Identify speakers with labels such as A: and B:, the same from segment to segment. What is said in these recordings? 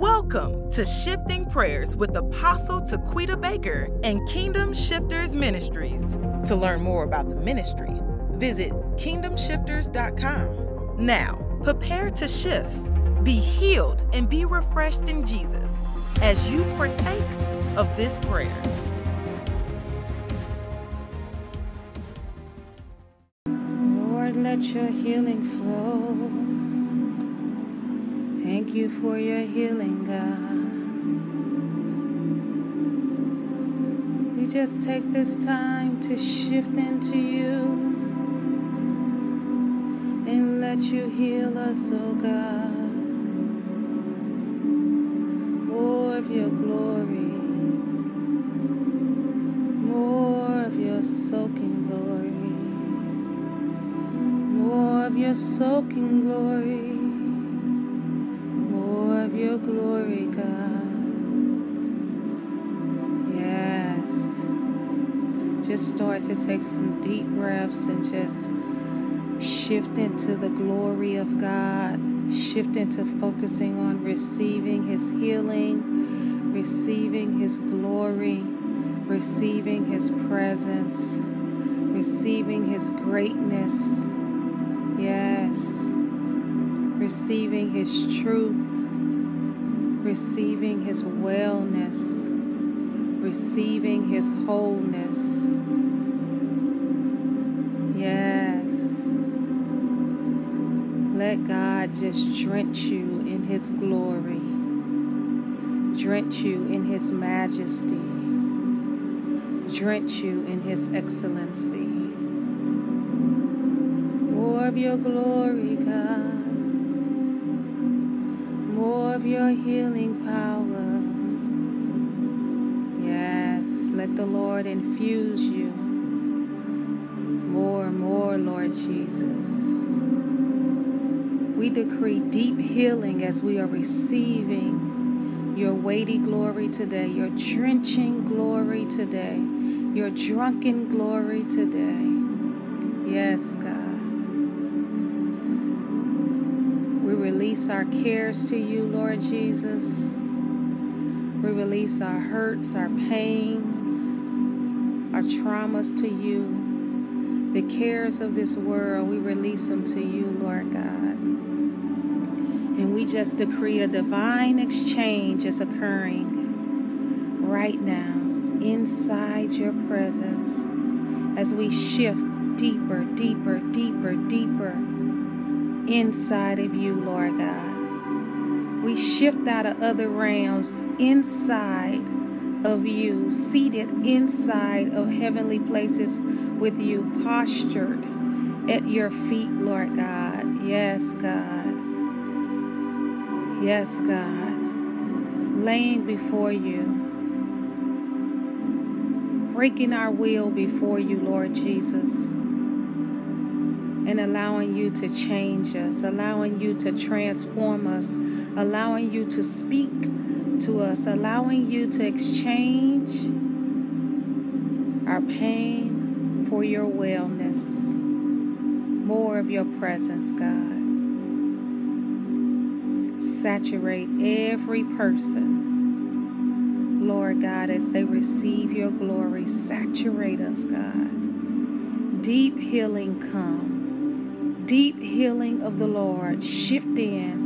A: Welcome to Shifting Prayers with Apostle Taquetta Baker and Kingdom Shifters Ministries. To learn more about the ministry, visit kingdomshifters.com. Now, prepare to shift, be healed, and be refreshed in Jesus as you partake of this prayer.
B: Lord, let your healing flow. You for your healing, God. We just take this time to shift into you and let you heal us, oh God. More of your glory, more of your soaking glory, more of your soaking glory start to take some deep breaths and just shift into the glory of God. Shift into focusing on receiving His healing, receiving His glory, receiving His presence, receiving His greatness. Yes receiving His truth, receiving His wellness, receiving His wholeness. Yes. Let God just drench you in His glory, drench you in His majesty, drench you in His excellency. More of your glory, God more of your healing power. Let the Lord infuse you more and more, Lord Jesus. We decree deep healing as we are receiving your weighty glory today, your trenching glory today, your drunken glory today. Yes, God. We release our cares to you, Lord Jesus. We release our hurts, our pains, our traumas to you. The cares of this world, we release them to you, Lord God. And we just decree a divine exchange is occurring right now inside your presence as we shift deeper, deeper, deeper, deeper inside of you, Lord God. We shift out of other realms inside of you, seated inside of heavenly places with you, postured at your feet, Lord God. Yes, God. Yes, God. Laying before you, breaking our will before you, Lord Jesus and allowing you to change us, allowing you to transform us, allowing you to speak to us, allowing you to exchange our pain for your wellness. More of your presence, God. Saturate every person, Lord God, as they receive your glory. Saturate us, God. Deep healing come deep healing of the Lord shift in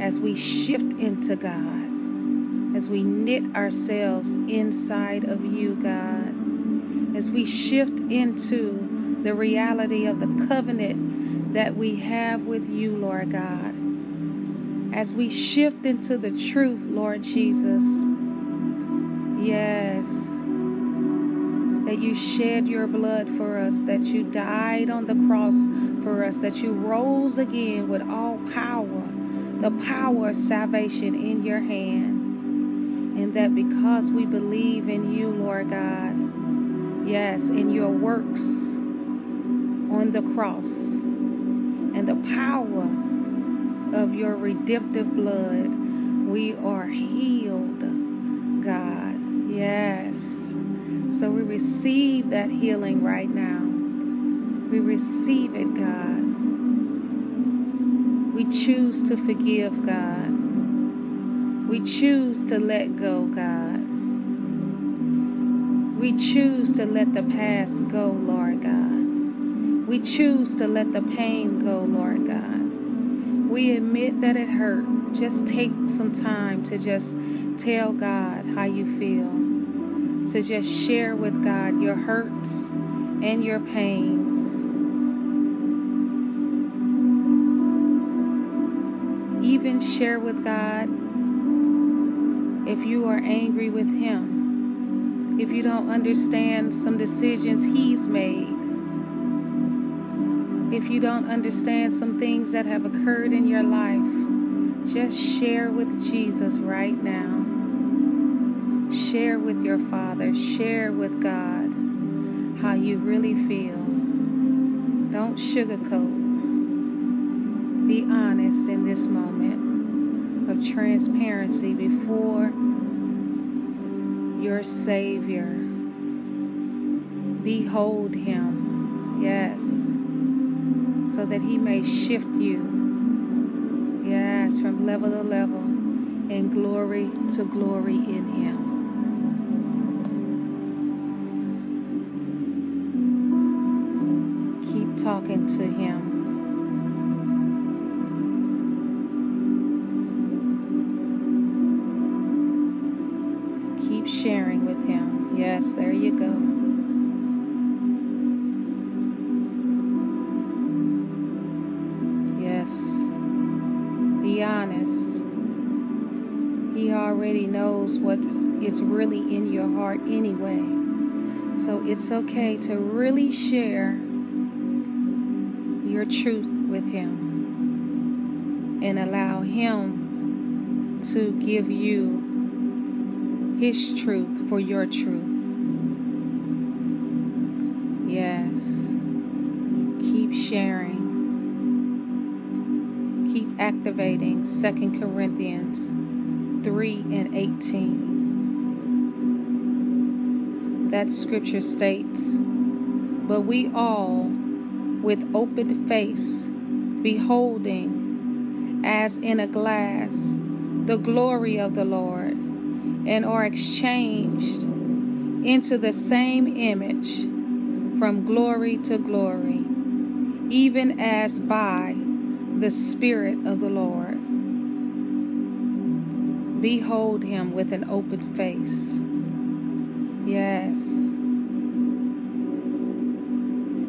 B: as we shift into God, as we knit ourselves inside of you, God, as we shift into the reality of the covenant that we have with you, Lord God, as we shift into the truth, Lord Jesus. Yes that you shed your blood for us, that you died on the cross for us, that you rose again with all power, the power of salvation in your hand. And that because we believe in you, Lord God, yes, in your works on the cross and the power of your redemptive blood, we are healed, God. Yes. So we receive that healing right now. We receive it, God. We choose to forgive, God. We choose to let go, God. We choose to let the past go, Lord God. We choose to let the pain go, Lord God. We admit that it hurt. Just take some time to just tell God how you feel to just share with God your hurts and your pains. Even share with God if you are angry with Him, if you don't understand some decisions He's made, if you don't understand some things that have occurred in your life, just share with Jesus right now. Share with your Father, share with God how you really feel. Don't sugarcoat. Be honest in this moment of transparency before your Savior. Behold Him, yes, so that He may shift you, yes, from level to level and glory to glory in Him. It's okay to really share your truth with Him and allow Him to give you His truth for your truth. Yes. Keep sharing. Keep activating 2 Corinthians 3 and 18. That scripture states, But we all with open face, beholding, as in a glass, the glory of the Lord, and are exchanged into the same image from glory to glory, even as by the Spirit of the Lord. Behold him with an open face. Yes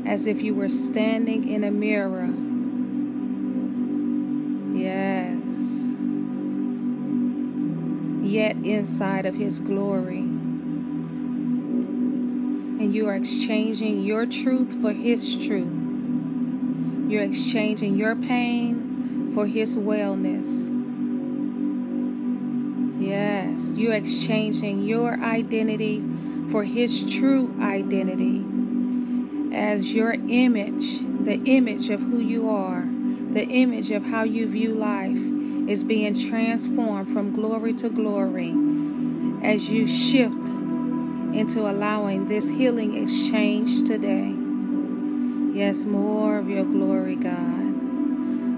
B: as if you were standing in a mirror. Yes. Yet inside of His glory. And you are exchanging your truth for His truth. You're exchanging your pain for His wellness. Yes, you're exchanging your identity for His true identity as your image, the image of who you are, the image of how you view life, is being transformed from glory to glory as you shift into allowing this healing exchange today. Yes, more of your glory, God.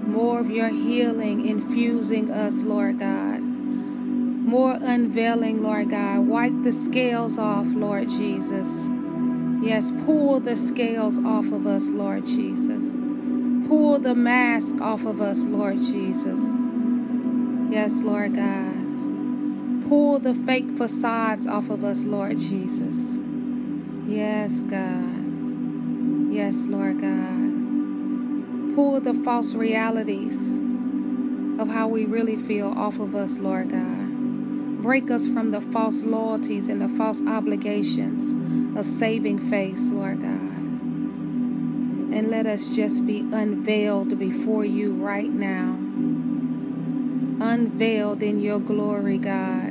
B: More of your healing infusing us, Lord God. More unveiling, Lord God. Wipe the scales off, Lord Jesus. Yes, pull the scales off of us, Lord Jesus. Pull the mask off of us, Lord Jesus. Yes, Lord God. Pull the fake facades off of us, Lord Jesus. Yes, God. Yes, Lord God. Pull the false realities of how we really feel off of us, Lord God. Break us from the false loyalties and the false obligations of saving face, Lord God. And let us just be unveiled before you right now. Unveiled in your glory, God.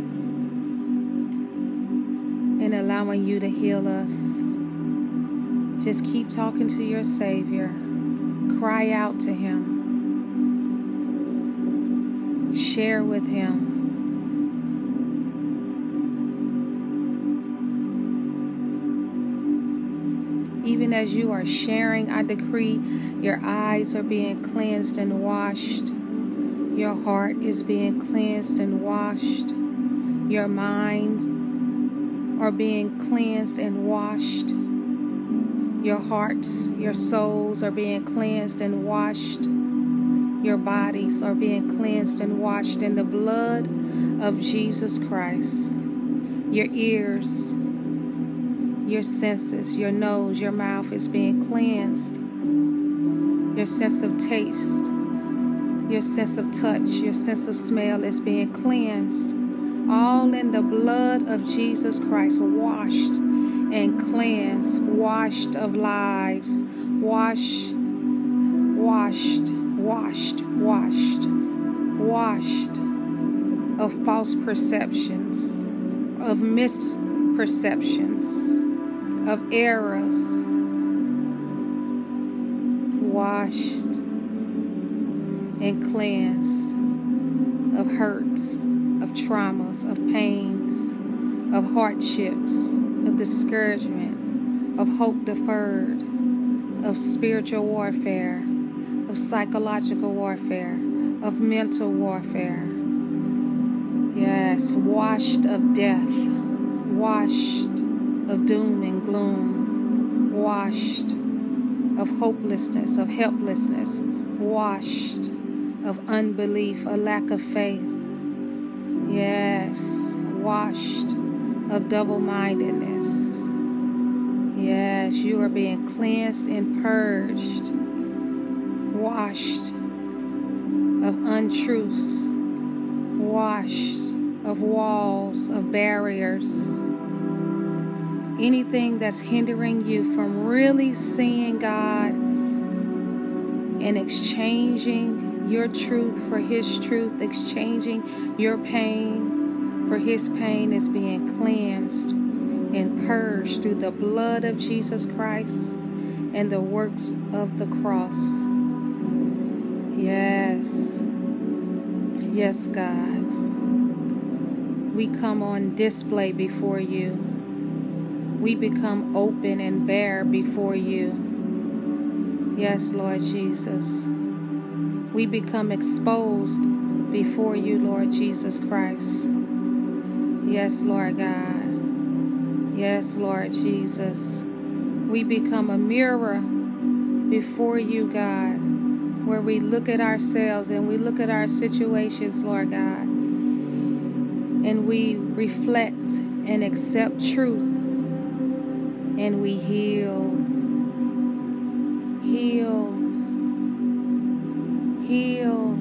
B: And allowing you to heal us. Just keep talking to your Savior. Cry out to Him. Share with Him. Even as you are sharing, I decree your eyes are being cleansed and washed. Your heart is being cleansed and washed. Your minds are being cleansed and washed. Your hearts, your souls are being cleansed and washed. Your bodies are being cleansed and washed in the blood of Jesus Christ. Your ears, your senses, your nose, your mouth is being cleansed. Your sense of taste, your sense of touch, your sense of smell is being cleansed. All in the blood of Jesus Christ, washed and cleansed, washed of lives, washed, washed, washed, washed, washed of false perceptions, of misperceptions of errors washed and cleansed of hurts, of traumas, of pains, of hardships, of discouragement, of hope deferred, of spiritual warfare, of psychological warfare, of mental warfare. Yes, washed of death, washed of doom and gloom, washed of hopelessness, of helplessness, washed of unbelief, a lack of faith. Yes, washed of double mindedness. Yes, you are being cleansed and purged, washed of untruths, washed of walls, of barriers anything that's hindering you from really seeing God and exchanging your truth for His truth, exchanging your pain for His pain is being cleansed and purged through the blood of Jesus Christ and the works of the cross. Yes. Yes, God. We come on display before you we become open and bare before you. Yes, Lord Jesus. We become exposed before you, Lord Jesus Christ. Yes, Lord God. Yes, Lord Jesus. We become a mirror before you, God, where we look at ourselves and we look at our situations, Lord God, and we reflect and accept truth and we heal. Heal. Heal.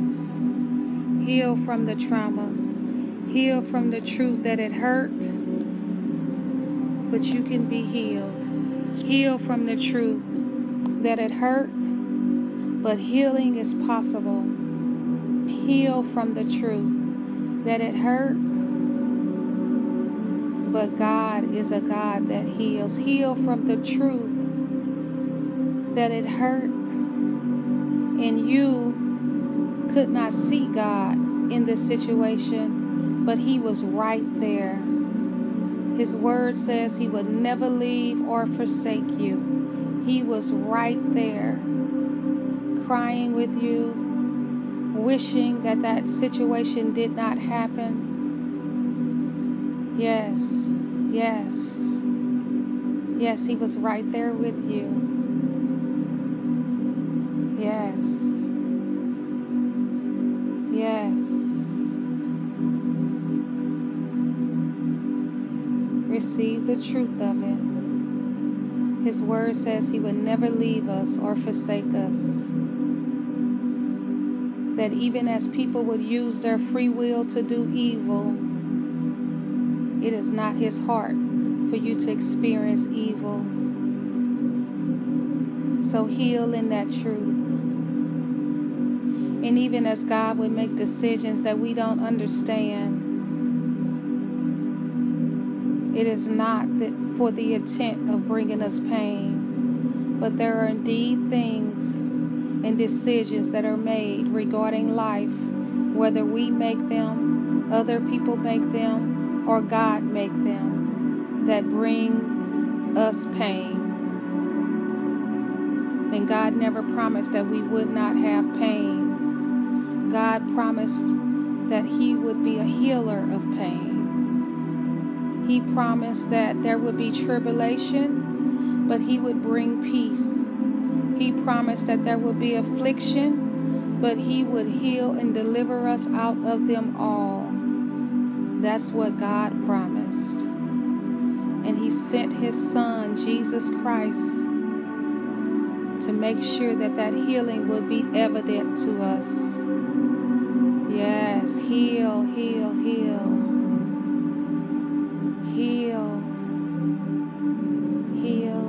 B: Heal from the trauma. Heal from the truth that it hurt, but you can be healed. Heal from the truth that it hurt, but healing is possible. Heal from the truth that it hurt, but God is a God that heals. Heal from the truth that it hurt and you could not see God in this situation, but He was right there. His word says He would never leave or forsake you. He was right there, crying with you, wishing that that situation did not happen Yes, yes, yes, He was right there with you. Yes, yes. Receive the truth of it. His word says He would never leave us or forsake us. That even as people would use their free will to do evil, it is not His heart for you to experience evil. So heal in that truth. And even as God would make decisions that we don't understand, it is not for the intent of bringing us pain, but there are indeed things and decisions that are made regarding life, whether we make them, other people make them, or God make them that bring us pain. And God never promised that we would not have pain. God promised that He would be a healer of pain. He promised that there would be tribulation, but He would bring peace. He promised that there would be affliction, but He would heal and deliver us out of them all. That's what God promised. And He sent His Son, Jesus Christ, to make sure that that healing would be evident to us. Yes, heal, heal, heal. Heal. Heal.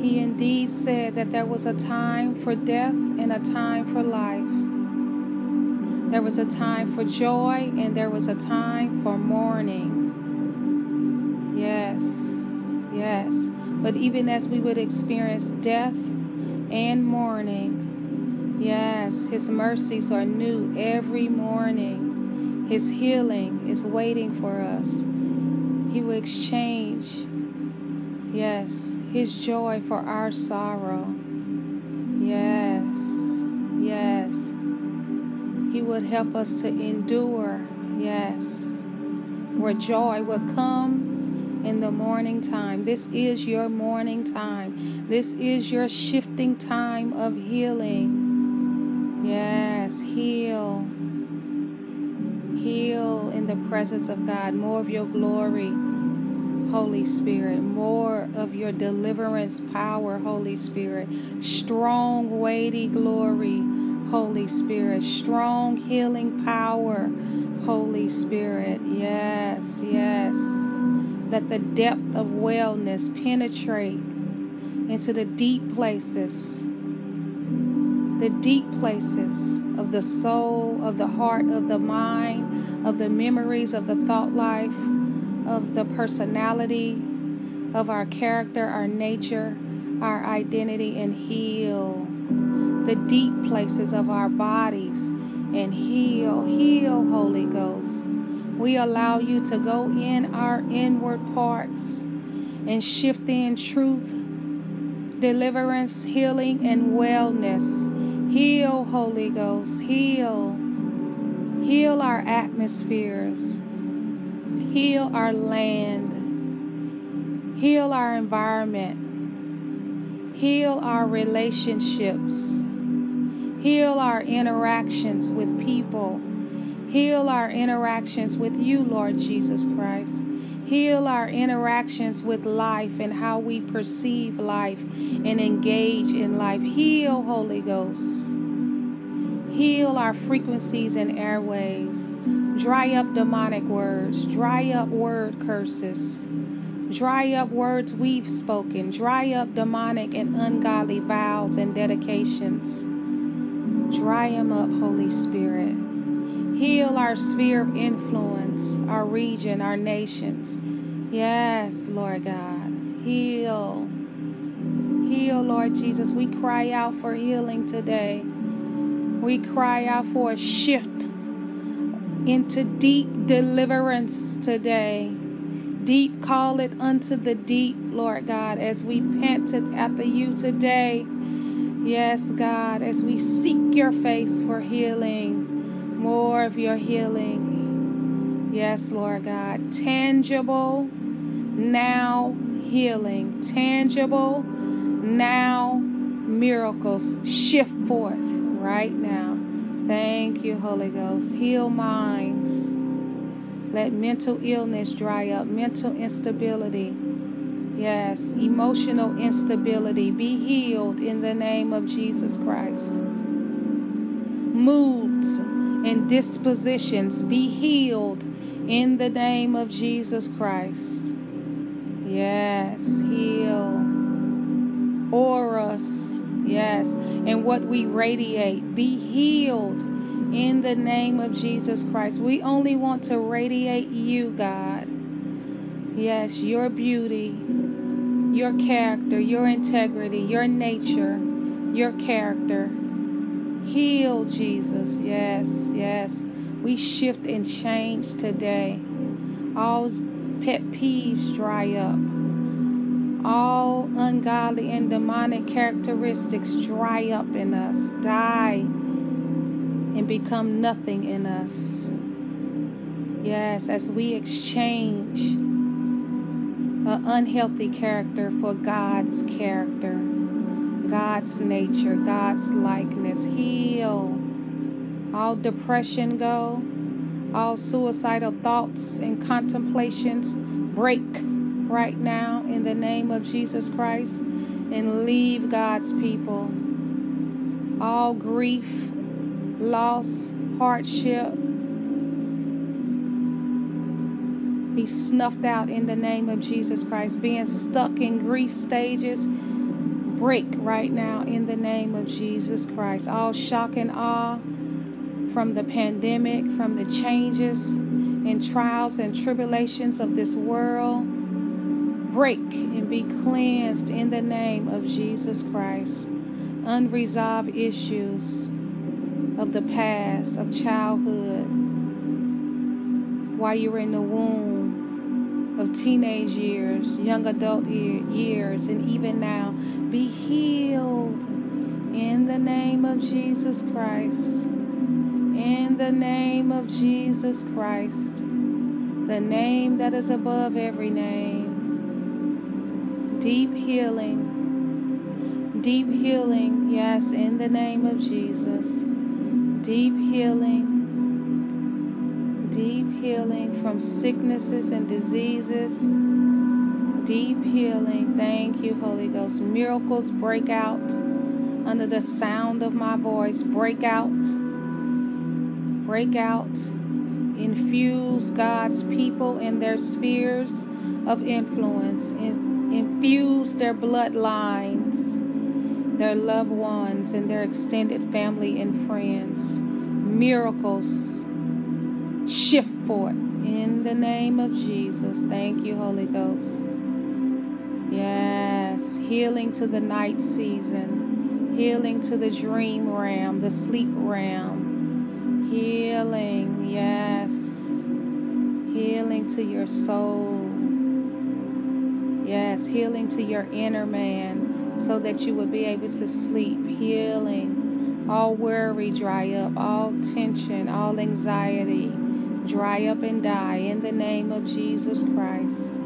B: He indeed said that there was a time for death and a time for life. There was a time for joy and there was a time for mourning. Yes, yes. But even as we would experience death and mourning, Yes, His mercies are new every morning. His healing is waiting for us. He will exchange, yes, His joy for our sorrow. Would help us to endure, yes, where joy will come in the morning time. This is your morning time. This is your shifting time of healing. Yes, heal. Heal in the presence of God. More of your glory, Holy Spirit. More of your deliverance power, Holy Spirit. Strong, weighty glory, Holy Spirit. Strong healing power, Holy Spirit. Yes, yes. Let the depth of wellness penetrate into the deep places the deep places of the soul, of the heart, of the mind, of the memories, of the thought life, of the personality, of our character, our nature, our identity, and heal the deep places of our bodies and heal, heal, Holy Ghost. We allow you to go in our inward parts and shift in truth, deliverance, healing, and wellness Heal, Holy Ghost, heal. Heal our atmospheres. Heal our land. Heal our environment. Heal our relationships. Heal our interactions with people. Heal our interactions with you, Lord Jesus Christ. Heal our interactions with life and how we perceive life and engage in life. Heal, Holy Ghost. Heal our frequencies and airways. Dry up demonic words. Dry up word curses. Dry up words we've spoken. Dry up demonic and ungodly vows and dedications. Dry them up, Holy Spirit. Heal our sphere of influence, our region, our nations. Yes, Lord God. Heal. Heal, Lord Jesus. We cry out for healing today. We cry out for a shift into deep deliverance today. Deep call it unto the deep, Lord God, as we panted after you today. Yes, God, as we seek your face for healing more of your healing. Yes, Lord God. Tangible now healing. Tangible now miracles shift forth right now. Thank you, Holy Ghost. Heal minds. Let mental illness dry up, mental instability. Yes, emotional instability be healed in the name of Jesus Christ. Moods and dispositions be healed in the name of Jesus Christ. Yes, heal. Auras, yes, and what we radiate be healed in the name of Jesus Christ. We only want to radiate you, God. Yes, your beauty, your character, your integrity, your nature, your character. Heal, Jesus. Yes, yes. We shift and change today. All pet peeves dry up. All ungodly and demonic characteristics dry up in us, die, and become nothing in us. Yes, as we exchange an unhealthy character for God's character, God's nature, God's likeness. Heal. All depression go, all suicidal thoughts and contemplations break right now in the name of Jesus Christ and leave God's people. All grief, loss, hardship be snuffed out in the name of Jesus Christ. Being stuck in grief stages, break right now in the name of Jesus Christ. All shock and awe from the pandemic, from the changes and trials and tribulations of this world, break and be cleansed in the name of Jesus Christ. Unresolved issues of the past, of childhood, while you were in the womb, of teenage years, young adult years, and even now, be healed in the name of Jesus Christ. In the name of Jesus Christ, the name that is above every name. Deep healing, deep healing, yes, in the name of Jesus. Deep healing, deep healing from sicknesses and diseases. Deep healing. Thank you, Holy Ghost. Miracles break out under the sound of my voice. Break out break out, infuse God's people in their spheres of influence, infuse their bloodlines, their loved ones, and their extended family and friends. Miracles shift forth in the name of Jesus. Thank you, Holy Ghost. Yes, healing to the night season, healing to the dream realm, the sleep realm Healing, yes. Healing to your soul. Yes, healing to your inner man so that you would be able to sleep. Healing. All worry dry up, all tension, all anxiety dry up and die in the name of Jesus Christ.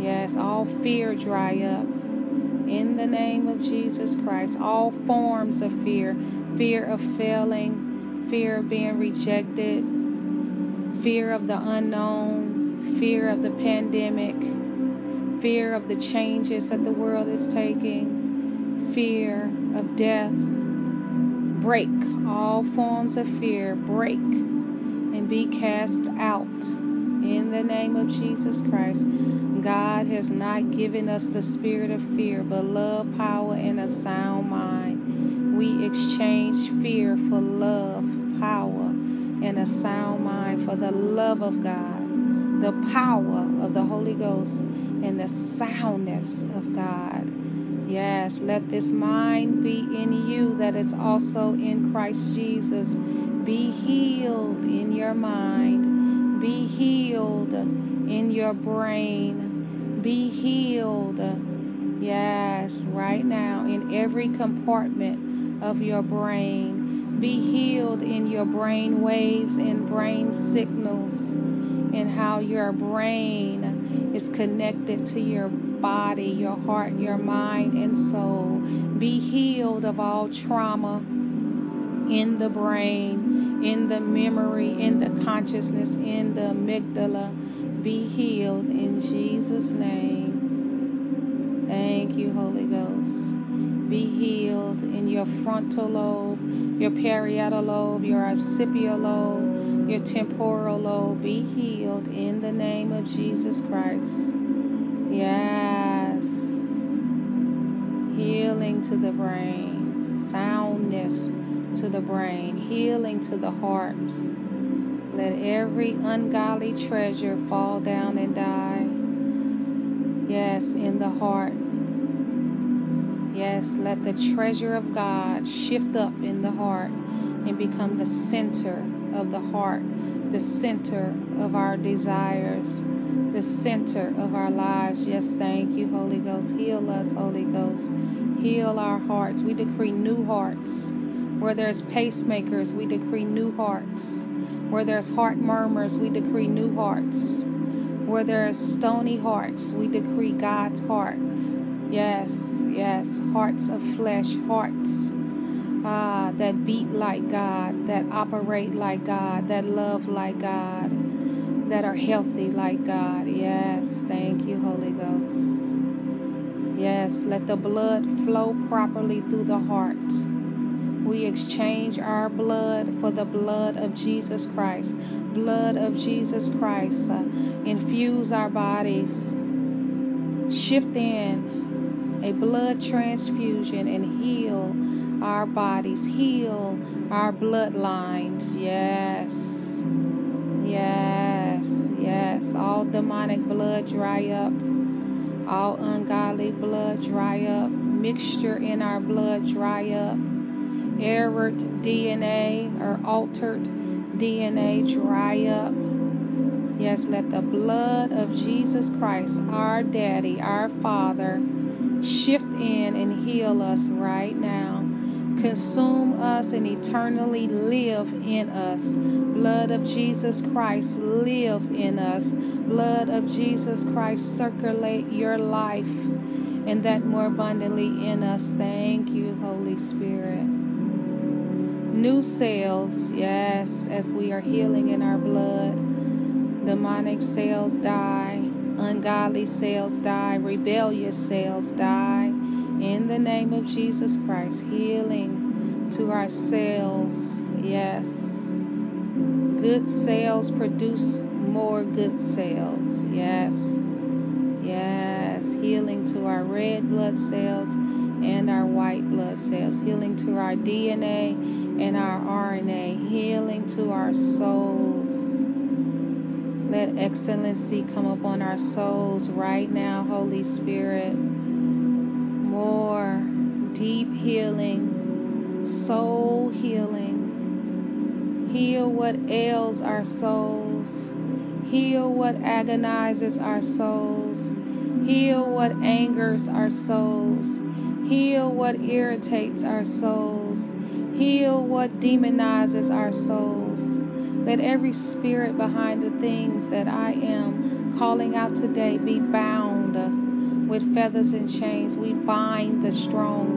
B: Yes, all fear dry up in the name of Jesus Christ. All forms of fear, fear of failing, fear of being rejected, fear of the unknown, fear of the pandemic, fear of the changes that the world is taking, fear of death. Break all forms of fear, break be cast out in the name of Jesus Christ. God has not given us the spirit of fear, but love, power, and a sound mind. We exchange fear for love power and a sound mind for the love of God, the power of the Holy Ghost, and the soundness of God. Yes, let this mind be in you that is also in Christ Jesus. Be healed in your mind. Be healed in your brain. Be healed. Yes, right now in every compartment of your brain be healed in your brain waves and brain signals, and how your brain is connected to your body, your heart, your mind, and soul. Be healed of all trauma in the brain, in the memory, in the consciousness, in the amygdala. Be healed in Jesus' name. Thank you, Holy Ghost. Be healed in your frontal lobe your parietal lobe, your occipital lobe, your temporal lobe be healed in the name of Jesus Christ. Yes. Healing to the brain, soundness to the brain, healing to the heart. Let every ungodly treasure fall down and die. Yes, in the heart Yes, let the treasure of God shift up in the heart and become the center of the heart, the center of our desires, the center of our lives. Yes, thank you, Holy Ghost. Heal us, Holy Ghost. Heal our hearts. We decree new hearts. Where there's pacemakers, we decree new hearts. Where there's heart murmurs, we decree new hearts. Where there's stony hearts, we decree God's heart. Yes, yes, hearts of flesh, hearts ah, that beat like God, that operate like God, that love like God, that are healthy like God. Yes, thank you, Holy Ghost. Yes, let the blood flow properly through the heart. We exchange our blood for the blood of Jesus Christ. Blood of Jesus Christ. Uh, infuse our bodies. Shift in a blood transfusion and heal our bodies, heal our bloodlines. Yes. Yes. Yes. All demonic blood dry up. All ungodly blood dry up. Mixture in our blood dry up. Errored DNA or altered DNA dry up. Yes, let the blood of Jesus Christ, our daddy, our father, shift in and heal us right now consume us and eternally live in us. Blood of Jesus Christ, live in us. Blood of Jesus Christ, circulate your life and that more abundantly in us. Thank you, Holy Spirit. New cells, yes, as we are healing in our blood. Demonic cells die, ungodly cells die, rebellious cells die in the name of Jesus Christ, healing to our cells. Yes. Good cells produce more good cells. Yes. Yes. Healing to our red blood cells and our white blood cells. Healing to our DNA and our RNA. Healing to our souls. Let excellency come upon our souls right now, Holy Spirit more deep healing, soul healing. Heal what ails our souls. Heal what agonizes our souls. Heal what angers our souls. Heal what irritates our souls. Heal what demonizes our souls. Let every spirit behind the things that I am calling out today be bound with feathers and chains. We bind the strong